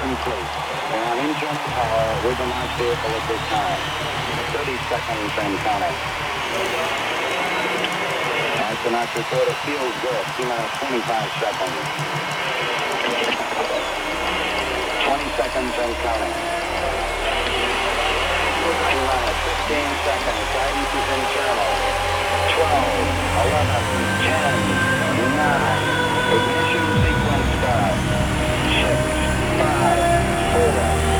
complete. On internal power with the launch vehicle at this time. 30 seconds and counting. Astronauts report it feels good. T minus 25 seconds. 20 seconds and counting. T minus 15 seconds. Guidance is internal. 12, 11, 10, 9. Ignition sequence start. 6, Para,